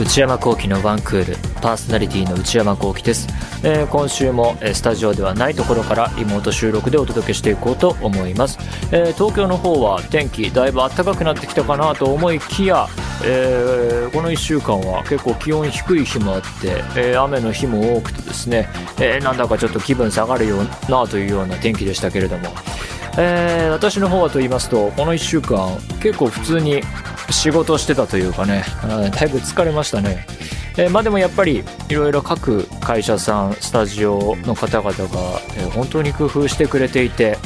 内山聖輝のワンクールパーソナリティの内山聖輝です、えー、今週もスタジオではないところからリモート収録でお届けしていこうと思います、えー、東京の方は天気だいぶ暖かくなってきたかなと思いきや、えー、この1週間は結構気温低い日もあって、え雨の日も多くてですね、えなんだかちょっと気分下がるようなというような天気でしたけれども。えー、私の方はと言いますとこの1週間結構普通に仕事してたというかね。だいぶ疲れましたね、えー、まあでもやっぱりいろいろ各会社さんスタジオの方々が、え、本当に工夫してくれていて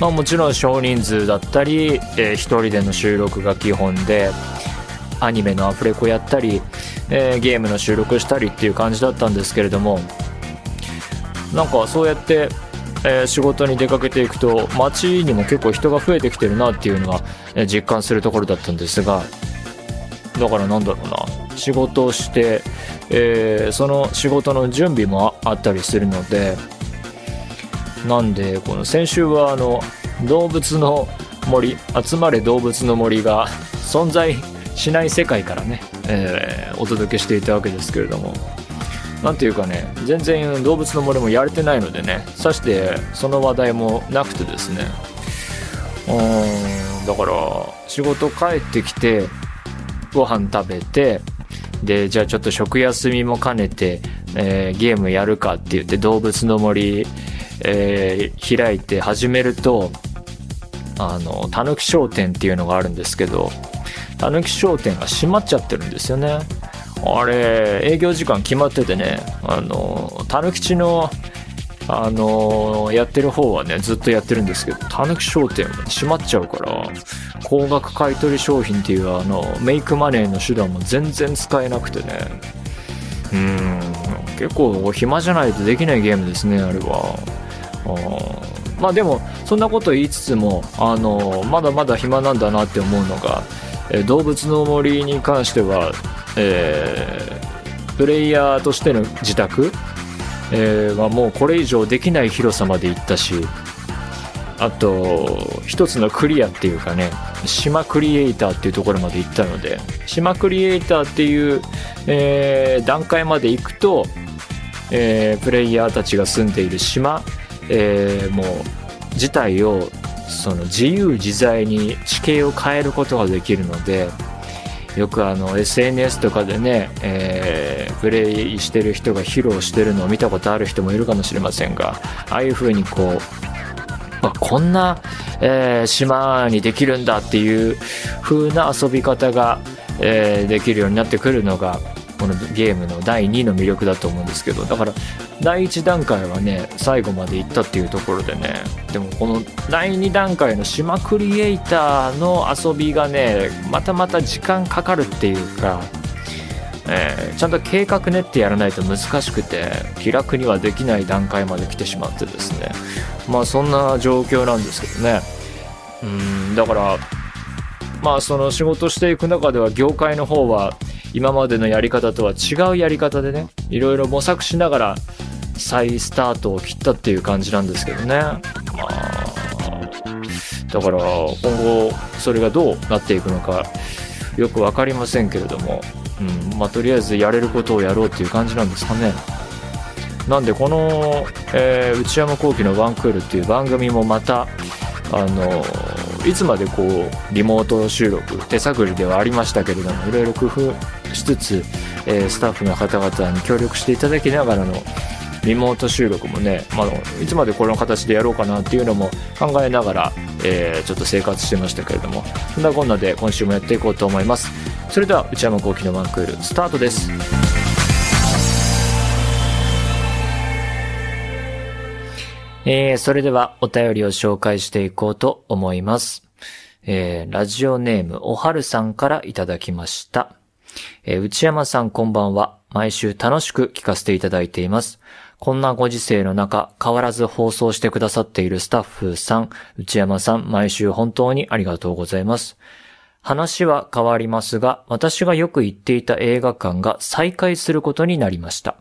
まあもちろん少人数だったり、えー、一人での収録が基本でアニメのアフレコやったり、えー、ゲームの収録したりっていう感じだったんですけれどもなんかそうやってえー、仕事に出かけていくと街にも結構人が増えてきてるなっていうのは、えー、実感するところだったんですがだからなんだろうな。仕事をして、えー、その仕事の準備もあったりするのでなんでこの先週はあの動物の森集まれ動物の森が存在しない世界からね、えー、お届けしていたわけですけれども何ていうかね全然動物の森もやれてないのでねさしてその話題もなくてですね。うんだから仕事帰ってきてご飯食べてでじゃあちょっと食休みも兼ねて、えー、ゲームやるかって言って動物の森、えー、開いて始めるとあのたぬき商店っていうのがあるんですけどたぬき商店が閉まっちゃってるんですよね。あれ営業時間決まっててねあのたぬきちのあのやってる方はねずっとやってるんですけどたぬき商店は閉まっちゃうから高額買取商品っていうあのメイクマネーの手段も全然使えなくてね。うん結構暇じゃないとできないゲームですねあれは。あまあでもそんなこと言いつつもあのまだまだ暇なんだなって思うのがえ動物の森に関してはえー、プレイヤーとしての自宅、えー、はもうこれ以上できない広さまで行ったしあと一つのクリアっていうかね島クリエイターっていうところまで行ったので島クリエイターっていう、えー、段階まで行くと、え、プレイヤーたちが住んでいる島、えー、もう自体をその自由自在に地形を変えることができるのでよくあの SNS とかでね、えー、プレイしてる人が披露してるのを見たことある人もいるかもしれませんがああいう風にこうあこんな、えー、島にできるんだっていう風な遊び方が、えー、できるようになってくるのがこのゲームの第2の魅力だと思うんですけどだから第1段階はね最後まで行ったっていうところでねでもこの第2段階の島クリエイターの遊びがねまたまた時間かかるっていうか、えー、ちゃんと計画練ってやらないと難しくて気楽にはできない段階まで来てしまってですね。まあそんな状況なんですけどね。うんだからまあその仕事していく中では業界の方は今までのやり方とは違うやり方でねいろいろ模索しながら再スタートを切ったっていう感じなんですけどね。まあだから今後それがどうなっていくのかよく分かりませんけれども、うん。まあ、とりあえずやれることをやろうっていう感じなんですかね。なんでこの、えー、内山聖輝のワンクールっていう番組もまたあのいつまでこうリモート収録手探りではありましたけれどもいろいろ工夫しつつ、えー、スタッフの方々に協力していただきながらのリモート収録もね、まあ、いつまでこの形でやろうかなっていうのも考えながら、えー、ちょっと生活してましたけれどもそんなこんなで今週もやっていこうと思います。それでは内山昂輝のワンクールスタートです。えー、それではお便りを紹介していこうと思います。えー、ラジオネームおはるさんからいただきました。えー、内山さんこんばんは。毎週楽しく聞かせていただいています。こんなご時世の中、変わらず放送してくださっているスタッフさん、内山さん、毎週本当にありがとうございます。話は変わりますが、私がよく行っていた映画館が再開することになりました。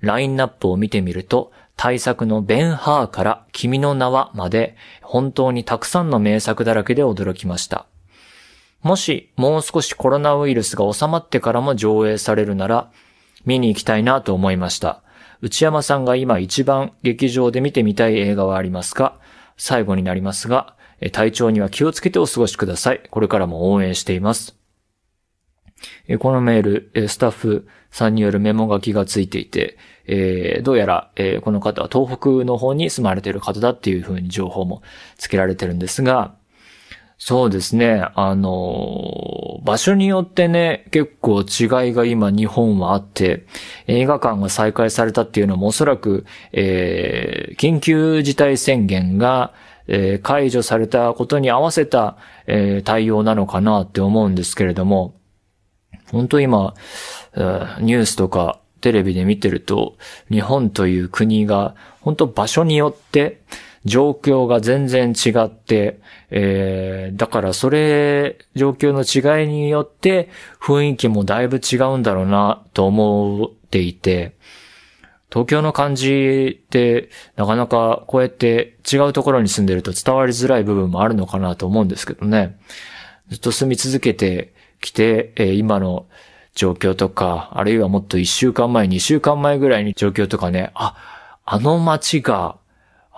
ラインナップを見てみると、大作のベン・ハーから君の名はまで本当にたくさんの名作だらけで驚きました。もしもう少しコロナウイルスが収まってからも上映されるなら、見に行きたいなと思いました。内山さんが今一番劇場で見てみたい映画はありますか？最後になりますが、体調には気をつけてお過ごしください。これからも応援しています。このメール、スタッフさんによるメモ書きがついていて、えー、どうやら、えー、この方は東北の方に住まれている方だっていう風に情報も付けられてるんですが、そうですね。あの、場所によってね、結構違いが今日本はあって、映画館が再開されたっていうのもおそらく、えー、緊急事態宣言が、えー、解除されたことに合わせた、えー、対応なのかなって思うんですけれども、本当今、ニュースとかテレビで見てると、日本という国が、本当場所によって、状況が全然違って、えー、だからそれ、状況の違いによって雰囲気もだいぶ違うんだろうなと思っていて、東京の感じってなかなかこうやって違うところに住んでると伝わりづらい部分もあるのかなと思うんですけどね。ずっと住み続けてきて、えー、今の状況とか、あるいはもっと一週間前、二週間前ぐらいに状況とかね、あ、あの街が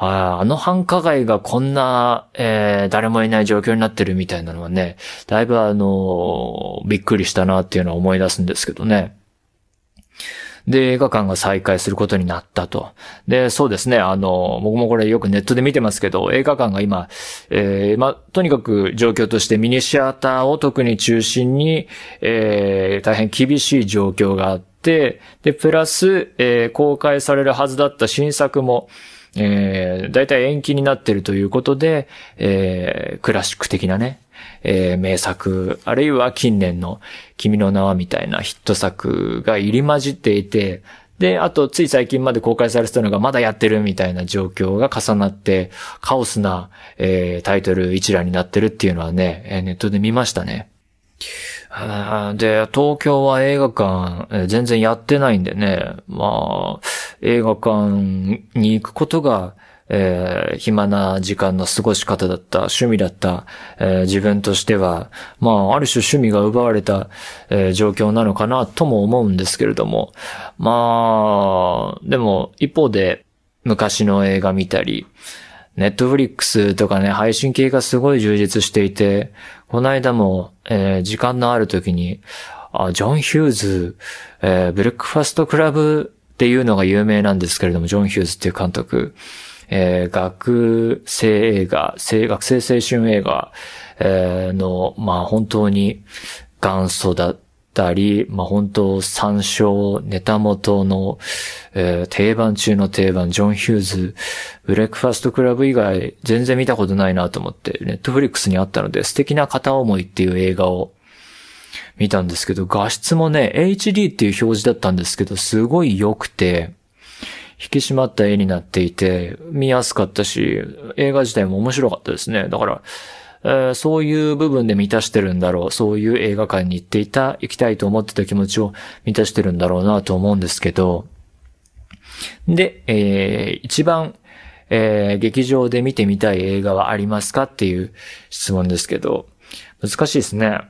ああの繁華街がこんな、えー、誰もいない状況になってるみたいなのはね、だいぶあのー、びっくりしたなっていうのは思い出すんですけどね。で、映画館が再開することになったと。で、そうですね、あの、僕もこれよくネットで見てますけど、映画館が今、えー、まとにかく状況としてミニシアターを特に中心に、えー、大変厳しい状況があって、で、プラス、えー、公開されるはずだった新作も、えー、大体延期になってるということで、えー、クラシック的なね、えー、名作、あるいは近年の君の名はみたいなヒット作が入り混じっていて、で、あと、つい最近まで公開されてたのがまだやってるみたいな状況が重なって、カオスな、えー、タイトル一覧になってるっていうのはね、ネットで見ましたね。で、東京は映画館、全然やってないんでね、まあ、映画館に行くことが、えー、暇な時間の過ごし方だった、趣味だった、えー、自分としては、まあ、ある種趣味が奪われた、えー、状況なのかなとも思うんですけれども、まあ、でも、一方で、昔の映画見たり、ネットフリックスとかね、配信系がすごい充実していて、この間も、えー、時間のある時に、あ、ジョン・ヒューズ、えー、ブレックファストクラブっていうのが有名なんですけれども、ジョン・ヒューズっていう監督、えー、学生映画、学生青春映画、えー、の、まあ本当に元祖だったり、まあ本当参照、ネタ元の、えー、定番中の定番、ジョン・ヒューズ、ブレックファストクラブ以外全然見たことないなと思って、ネットフリックスにあったので素敵な片思いっていう映画を見たんですけど、画質もね、HD っていう表示だったんですけど、すごい良くて、引き締まった絵になっていて、見やすかったし、映画自体も面白かったですね。だから、えー、そういう部分で満たしてるんだろう。そういう映画館に行っていた、行きたいと思ってた気持ちを満たしてるんだろうなと思うんですけど、で、えー、一番、えー、劇場で見てみたい映画はありますかっていう質問ですけど、難しいですね。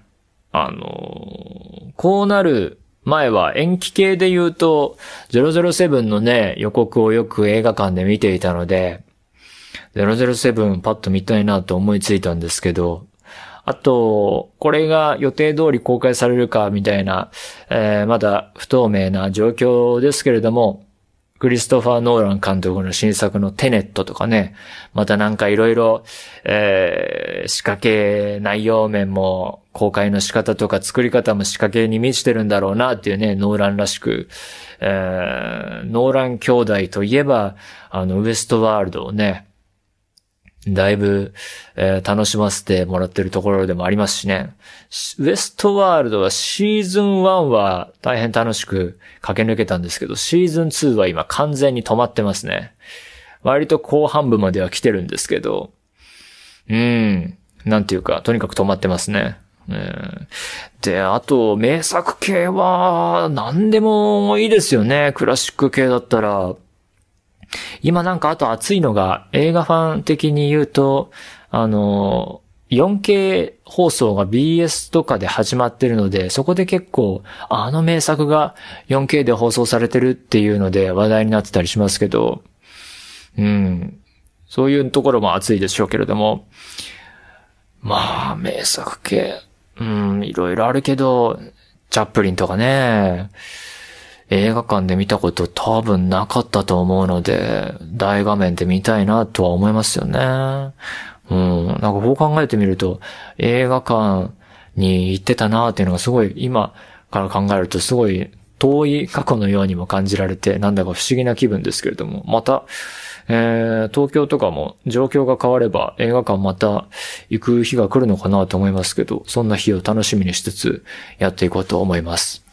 あの、こうなる前は延期系で言うと、007のね、予告をよく映画館で見ていたので、007パッと見たいなと思いついたんですけど、あと、これが予定通り公開されるかみたいな、えー、まだ不透明な状況ですけれども、クリストファー・ノーラン監督の新作のテネットとかね、またなんかいろいろ、えー、仕掛け内容面も、公開の仕方とか作り方も仕掛けに満ちてるんだろうなっていうね、ノーランらしく、えー、ノーラン兄弟といえば、あの、ウエストワールドをね、だいぶ、えー、楽しませてもらってるところでもありますしね。ウエストワールドはシーズン1は大変楽しく駆け抜けたんですけど、シーズン2は今完全に止まってますね。割と後半部までは来てるんですけど、うん、なんていうか、とにかく止まってますね。で、あと、名作系は、何でもいいですよね。クラシック系だったら。今なんかあと熱いのが、映画ファン的に言うと、あの、4K 放送が BS とかで始まってるので、そこで結構、あの名作が 4K で放送されてるっていうので話題になってたりしますけど、うん。そういうところも熱いでしょうけれども、まあ、名作系、うん、いろいろあるけど、チャップリンとかね、映画館で見たこと多分なかったと思うので、大画面で見たいなとは思いますよね。うん。なんかこう考えてみると、映画館に行ってたなっていうのがすごい、今から考えるとすごい遠い過去のようにも感じられて、なんだか不思議な気分ですけれども、また、えー、東京とかも状況が変われば映画館また行く日が来るのかなと思いますけど、そんな日を楽しみにしつつやっていこうと思います。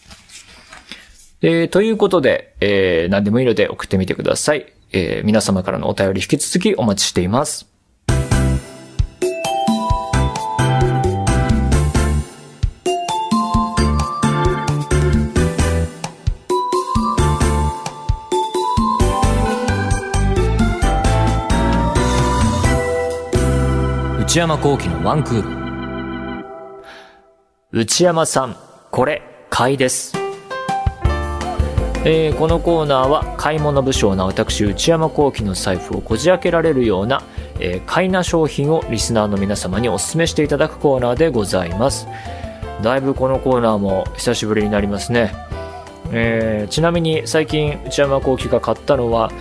えー、ということで、えー、何でもいいので送ってみてください。えー、皆様からのお便り引き続きお待ちしています。内山幸喜のワンクール。内山さん、これ、買いです。えー、このコーナーは買い物不詳な私内山幸喜の財布をこじ開けられるような、えー、買いな商品をリスナーの皆様にお勧めしていただくコーナーでございますだいぶこのコーナーも久しぶりになりますね、えー、ちなみに最近内山幸喜が買ったのは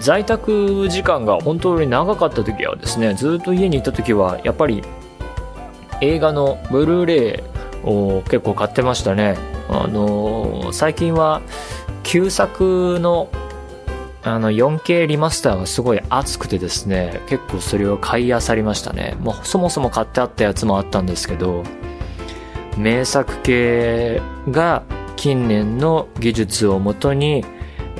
在宅時間が本当に長かった時はですねずっと家にいた時はやっぱり映画のブルーレイを結構買ってましたね。あのー、最近は旧作のあの 4K リマスターがすごい熱くてですね結構それを買い漁りましたね。もうそもそも買ってあったやつもあったんですけど名作系が近年の技術をもとに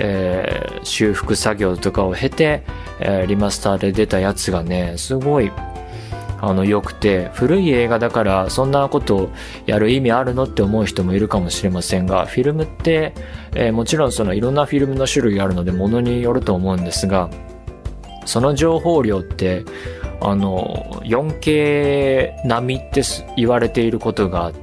えー、修復作業とかを経て、えー、リマスターで出たやつがね、すごい、あの、良くて、古い映画だからそんなことをやる意味あるのって思う人もいるかもしれませんが、フィルムって、えー、もちろんそのいろんなフィルムの種類あるので、ものによると思うんですが、その情報量って、あの、4K 並みって言われていることがあって、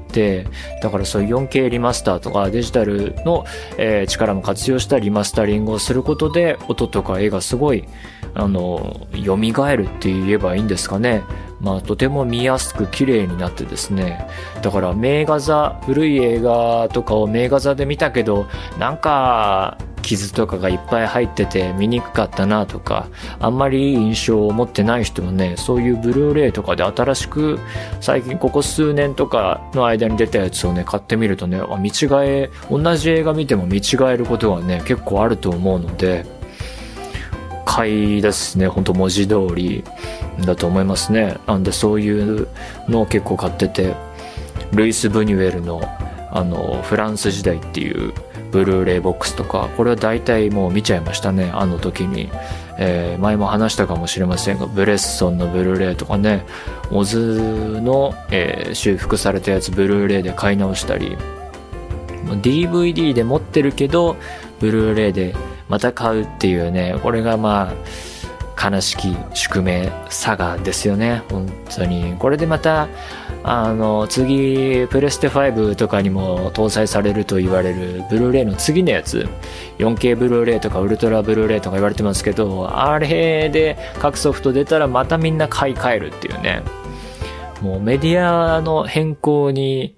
だからそういう 4K リマスターとかデジタルの、えー、力も活用したリマスタリングをすることで、音とか絵がすごい、あの、蘇るって言えばいいんですかね。まあ、とても見やすく綺麗になってですね。だから、名画座、古い映画とかを名画座で見たけど、なんか、傷とかがいっぱい入ってて見にくかったなとか、あんまりいい印象を持ってない人もね、そういうブルーレイとかで新しく、最近ここ数年とかの間に出たやつをね、買ってみるとね、あ見違え、同じ映画見ても見違えることがね、結構あると思うので、買いですね、ほんと文字通りだと思いますね。なんでそういうのを結構買ってて、ルイス・ブニュエルのあの、フランス時代っていうブルーレイボックスとか、これは大体もう見ちゃいましたね、あの時に。えー、前も話したかもしれませんが、ブレッソンのブルーレイとかね、オズの、えー、修復されたやつブルーレイで買い直したり、DVD で持ってるけど、ブルーレイでまた買うっていうね、これがまあ、悲しき宿命、サガですよね、本当に。これでまた、あの、次、プレステ5とかにも搭載されると言われる、ブルーレイの次のやつ、4K ブルーレイとかウルトラブルーレイとか言われてますけど、あれで各ソフト出たらまたみんな買い替えるっていうね。もうメディアの変更に、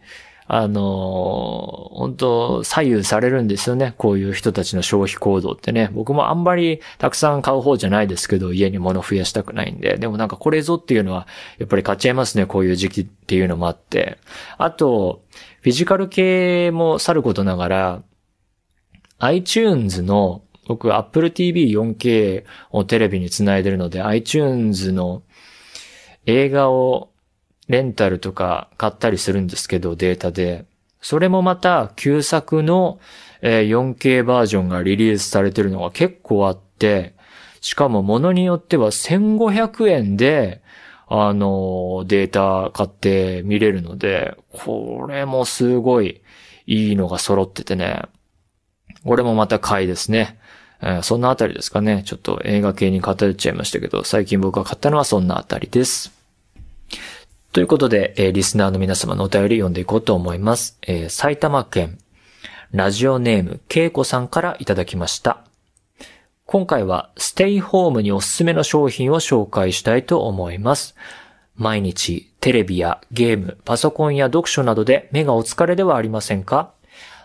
あの、本当左右されるんですよね。こういう人たちの消費行動ってね。僕もあんまりたくさん買う方じゃないですけど、家に物増やしたくないんで。でもなんかこれぞっていうのは、やっぱり買っちゃいますね。こういう時期っていうのもあって。あと、フィジカル系もさることながら、iTunes の、僕 Apple TV 4K をテレビにつないでるので、iTunes の映画をレンタルとか買ったりするんですけど、データで。それもまた旧作の 4K バージョンがリリースされてるのが結構あって、しかも物によっては1500円で、あの、データ買って見れるので、これもすごいいいのが揃っててね。これもまた買いですね。え、そんなあたりですかね。ちょっと映画系に偏っちゃいましたけど、最近僕が買ったのはそんなあたりです。ということで、えー、リスナーの皆様のお便り読んでいこうと思います。えー、埼玉県、ラジオネーム、けいこさんからいただきました。今回は、ステイホームにおすすめの商品を紹介したいと思います。毎日、テレビやゲーム、パソコンや読書などで目がお疲れではありませんか？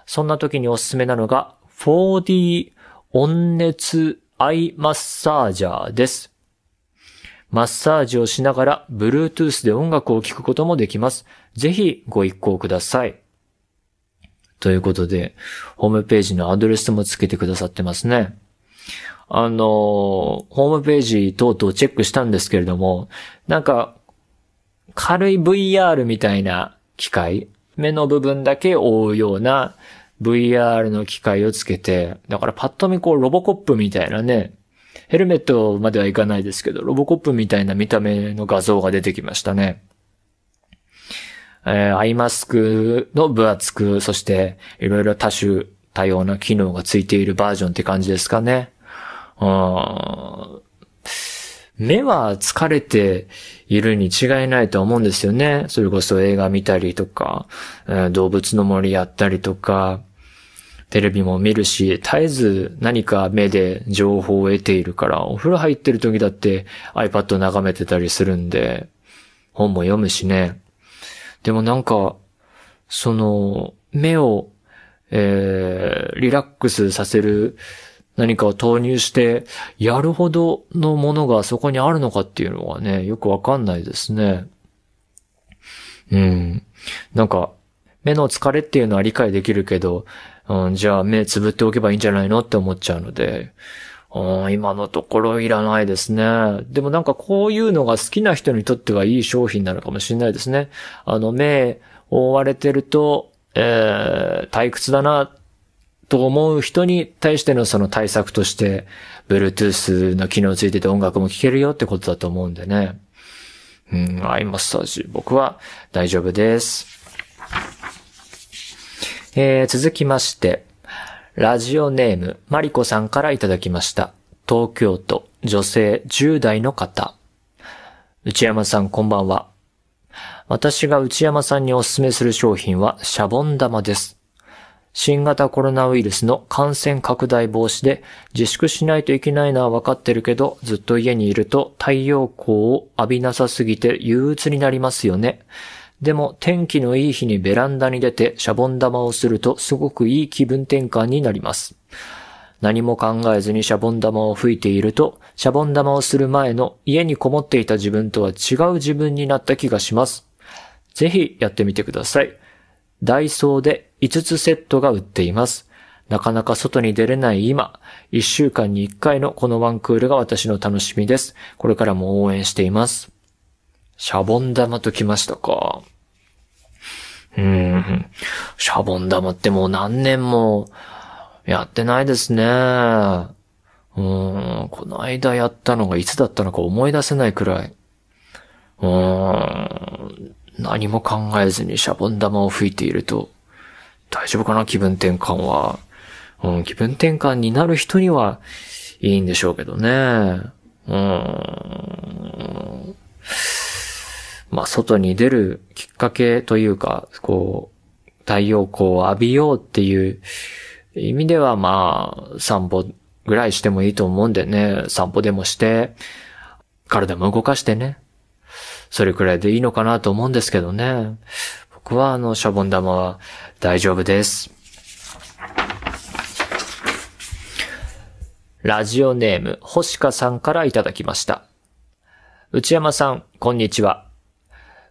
そんな時におすすめなのが、4D 温熱アイマッサージャーです。マッサージをしながら Bluetooth で音楽を聴くこともできます。ぜひご一行ください。ということで、ホームページのアドレスもつけてくださってますね。あの、ホームページ等々チェックしたんですけれども、なんか、軽い VR みたいな機械、目の部分だけ覆うような VR の機械をつけて、だからパッと見こうロボコップみたいなね、ヘルメットまではいかないですけど、ロボコップみたいな見た目の画像が出てきましたね。えー、アイマスクの分厚く、そしていろいろ多種多様な機能がついているバージョンって感じですかね。うん目は疲れているに違いないと思うんですよね。それこそ映画見たりとか、動物の森やったりとか、テレビも見るし、絶えず何か目で情報を得ているから、お風呂入ってる時だって iPad 眺めてたりするんで、本も読むしね。でもなんか、その、目を、えー、リラックスさせる何かを投入して、やるほどのものがそこにあるのかっていうのはね、よくわかんないですね。うん。なんか、目の疲れっていうのは理解できるけど、うん、じゃあ目つぶっておけばいいんじゃないのって思っちゃうので、うん、今のところいらないですね。でもなんかこういうのが好きな人にとってはいい商品なのかもしれないですね。あの目覆われてると、えー、退屈だなと思う人に対してのその対策として、Bluetooth の機能ついてて音楽も聴けるよってことだと思うんでね。うん、アイマッサージ。僕は大丈夫です。えー、続きまして、ラジオネーム、マリコさんからいただきました。東京都、女性10代の方。内山さんこんばんは。私が内山さんにお勧めする商品はシャボン玉です。新型コロナウイルスの感染拡大防止で自粛しないといけないのはわかってるけど、ずっと家にいると太陽光を浴びなさすぎて憂鬱になりますよね。でも天気のいい日にベランダに出てシャボン玉をするとすごくいい気分転換になります。何も考えずにシャボン玉を吹いていると、シャボン玉をする前の家にこもっていた自分とは違う自分になった気がします。ぜひやってみてください。ダイソーで5つセットが売っています。なかなか外に出れない今、1週間に1回のこのワンクールが私の楽しみです。これからも応援しています。シャボン玉ときましたか？うん。シャボン玉ってもう何年もやってないですね。うん。この間やったのがいつだったのか思い出せないくらい。うん。何も考えずにシャボン玉を吹いていると、大丈夫かな？気分転換は。うん、気分転換になる人にはいいんでしょうけどね。うん。まあ、外に出るきっかけというか、こう、太陽光を浴びようっていう意味では、まあ、散歩ぐらいしてもいいと思うんでね、散歩でもして、体も動かしてね、それくらいでいいのかなと思うんですけどね。僕はあの、シャボン玉は大丈夫です。ラジオネーム、星香さんからいただきました。内山さん、こんにちは。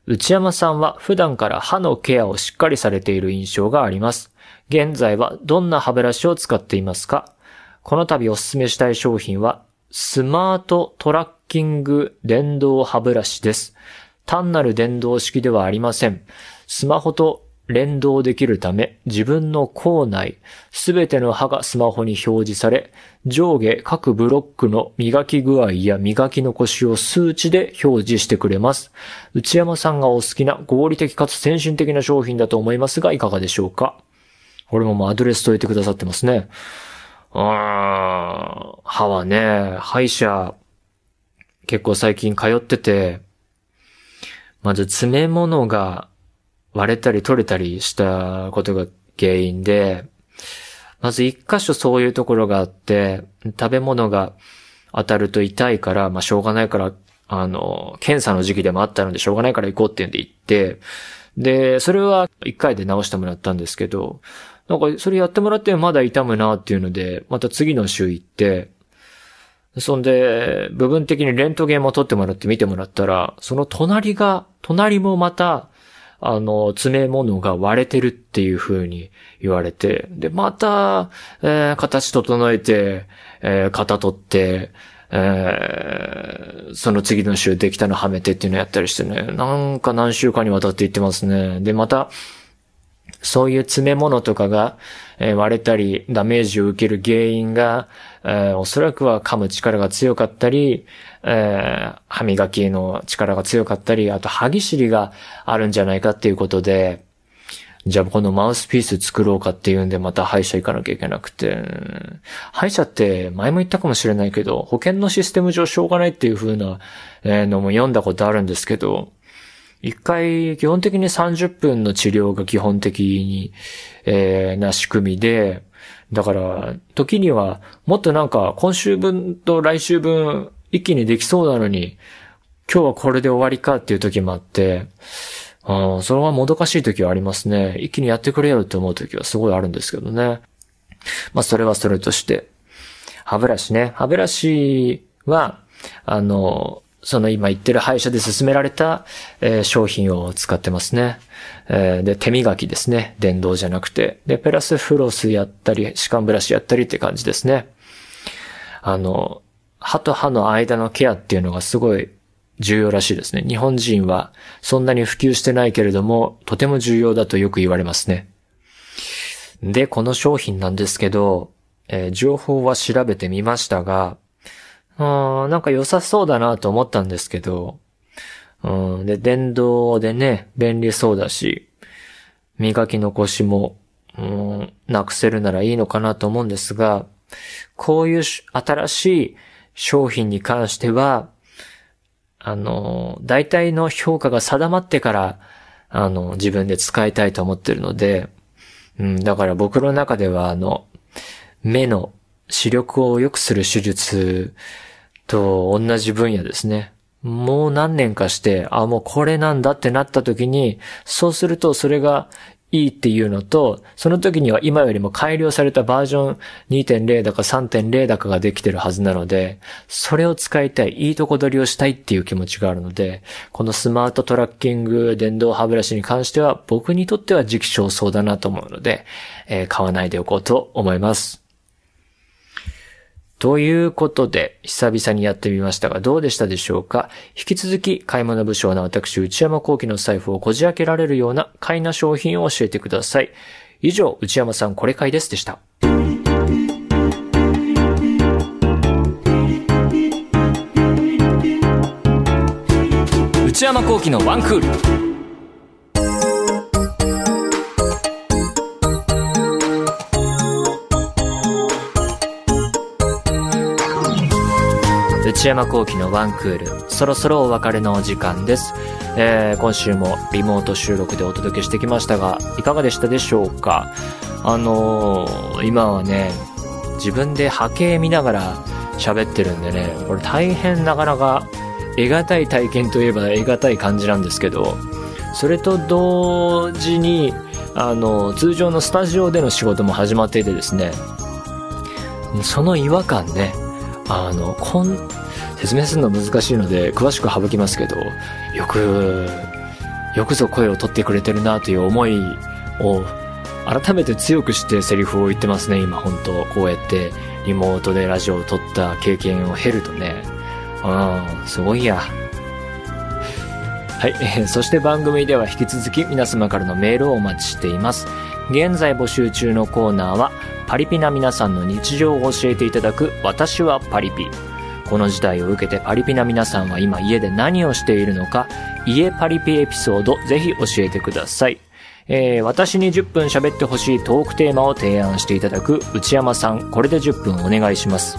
内山さんは普段から歯のケアをしっかりされている印象があります。現在はどんな歯ブラシを使っていますか？この度お勧めしたい商品は、スマートトラッキング電動歯ブラシです。単なる電動式ではありません。スマホと連動できるため、自分の口内、すべての歯がスマホに表示され、上下各ブロックの磨き具合や磨き残しを数値で表示してくれます。内山さんがお好きな合理的かつ先進的な商品だと思いますが、いかがでしょうか？これももうアドレスといてくださってますね。うー、歯はね、歯医者、結構最近通ってて、まず詰め物が割れたり取れたりしたことが原因で、まず一箇所そういうところがあって、食べ物が当たると痛いから、まあしょうがないから、あの、検査の時期でもあったのでしょうがないから行こうって言うんで行って、で、それは一回で直してもらったんですけど、なんかそれやってもらってまだ痛むなっていうので、また次の週行って、そんで、部分的にレントゲンも取ってもらって見てもらったら、その隣が、隣もまた、あの、詰め物が割れてるっていう風に言われて、で、また、えー、形整えて、えー、型取って、えー、その次の週できたのはめてっていうのやったりしてね、なんか何週間にわたって言ってますね。で、また、そういう詰め物とかが、え、割れたり、ダメージを受ける原因が、え、おそらくは噛む力が強かったり、えー、歯磨きの力が強かったり、あと歯ぎしりがあるんじゃないかっていうことで、じゃあこのマウスピース作ろうかっていうんでまた歯医者行かなきゃいけなくて、歯医者って前も言ったかもしれないけど、保険のシステム上しょうがないっていう風なのも読んだことあるんですけど、一回基本的に30分の治療が基本的に、えー、な仕組みで、だから、時には、もっとなんか、今週分と来週分、一気にできそうなのに、今日はこれで終わりかっていう時もあって、あそれはもどかしい時はありますね。一気にやってくれよって思う時はすごいあるんですけどね。まあ、それはそれとして。歯ブラシね。歯ブラシは、あの、その今言ってる歯医者で勧められた、えー、商品を使ってますね。えー、で、手磨きですね。電動じゃなくて。で、プラスフロスやったり、歯間ブラシやったりって感じですね。あの、歯と歯の間のケアっていうのがすごい重要らしいですね。日本人はそんなに普及してないけれども、とても重要だとよく言われますね。で、この商品なんですけど、えー、情報は調べてみましたが、うん、なんか良さそうだなと思ったんですけど、うん、で、電動でね、便利そうだし、磨き残しも、うん、なくせるならいいのかなと思うんですが、こういう新しい商品に関しては、あの、大体の評価が定まってから、あの、自分で使いたいと思ってるので、うん、だから僕の中では、あの、目の視力を良くする手術と同じ分野ですね。もう何年かして、あ、もうこれなんだってなった時に、そうするとそれがいいっていうのと、その時には今よりも改良されたバージョン2.0だか3.0だかができてるはずなので、それを使いたい、いいとこ取りをしたいっていう気持ちがあるので、このスマートトラッキング電動歯ブラシに関しては僕にとっては時期尚早だなと思うので、えー、買わないでおこうと思います。ということで、久々にやってみましたが、どうでしたでしょうか？引き続き、買い物武将の私、内山幸喜の財布をこじ開けられるような買いな商品を教えてください。以上、内山さんこれ買いですでした。内山幸喜のワンクール。内山幸喜のワンクール、そろそろお別れのお時間です。えー、今週もリモート収録でお届けしてきましたが、いかがでしたでしょうか？あのー、今はね、自分で波形見ながら喋ってるんでね、これ大変なかなか得難い体験といえば得難い感じなんですけど、それと同時に、あの、通常のスタジオでの仕事も始まっていてですね、その違和感ね、あの、こん、説明するの難しいので詳しく省きますけど、よく、よくぞ声を取ってくれてるなという思いを改めて強くしてセリフを言ってますね、今本当こうやってリモートでラジオを撮った経験を経るとね。うん、すごいや。はい、えー、そして番組では引き続き皆様からのメールをお待ちしています。現在募集中のコーナーは、パリピな皆さんの日常を教えていただく、私はパリピ。この時代を受けてパリピな皆さんは今家で何をしているのか、家パリピエピソードぜひ教えてください。えー、私に10分喋ってほしいトークテーマを提案していただく内山さん、これで10分お願いします。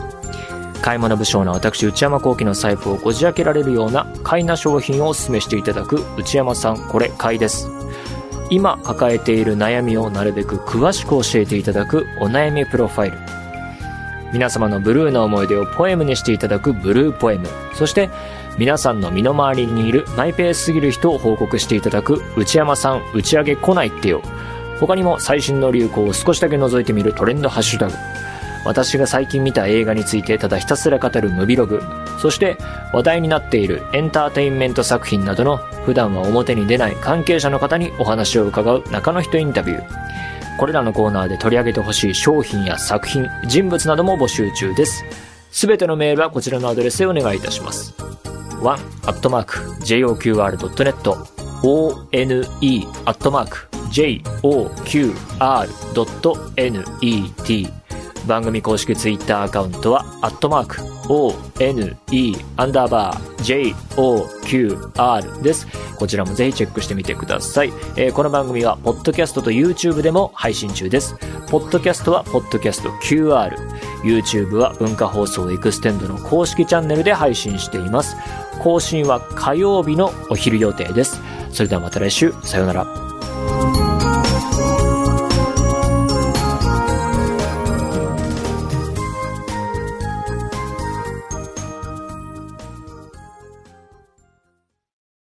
買い物不詳な私内山幸喜の財布をこじ開けられるような買いな商品をお勧めしていただく内山さんこれ買いです今抱えている悩みをなるべく詳しく教えていただくお悩みプロファイル皆様のブルーな思い出をポエムにしていただくブルーポエム。そして皆さんの身の回りにいるマイペースすぎる人を報告していただく内山さん打ち上げ来ないってよ。他にも最新の流行を少しだけ覗いてみるトレンドハッシュタグ。私が最近見た映画についてただひたすら語るムビログ。そして話題になっているエンターテインメント作品などの普段は表に出ない関係者の方にお話を伺う中の人インタビュー。これらのコーナーで取り上げてほしい商品や作品人物なども募集中です。すべてのメールはこちらのアドレスへお願いいたします。1 joqr.net one アットマーク joqr.net 番組公式ツイッターアカウントは、アットマーク、one, アンダーバー、joqr です。こちらもぜひチェックしてみてください。えー、この番組は、ポッドキャストと YouTube でも配信中です。ポッドキャストは、ポッドキャスト QR。YouTube は文化放送エクステンドの公式チャンネルで配信しています。更新は火曜日のお昼予定です。それではまた来週、さようなら。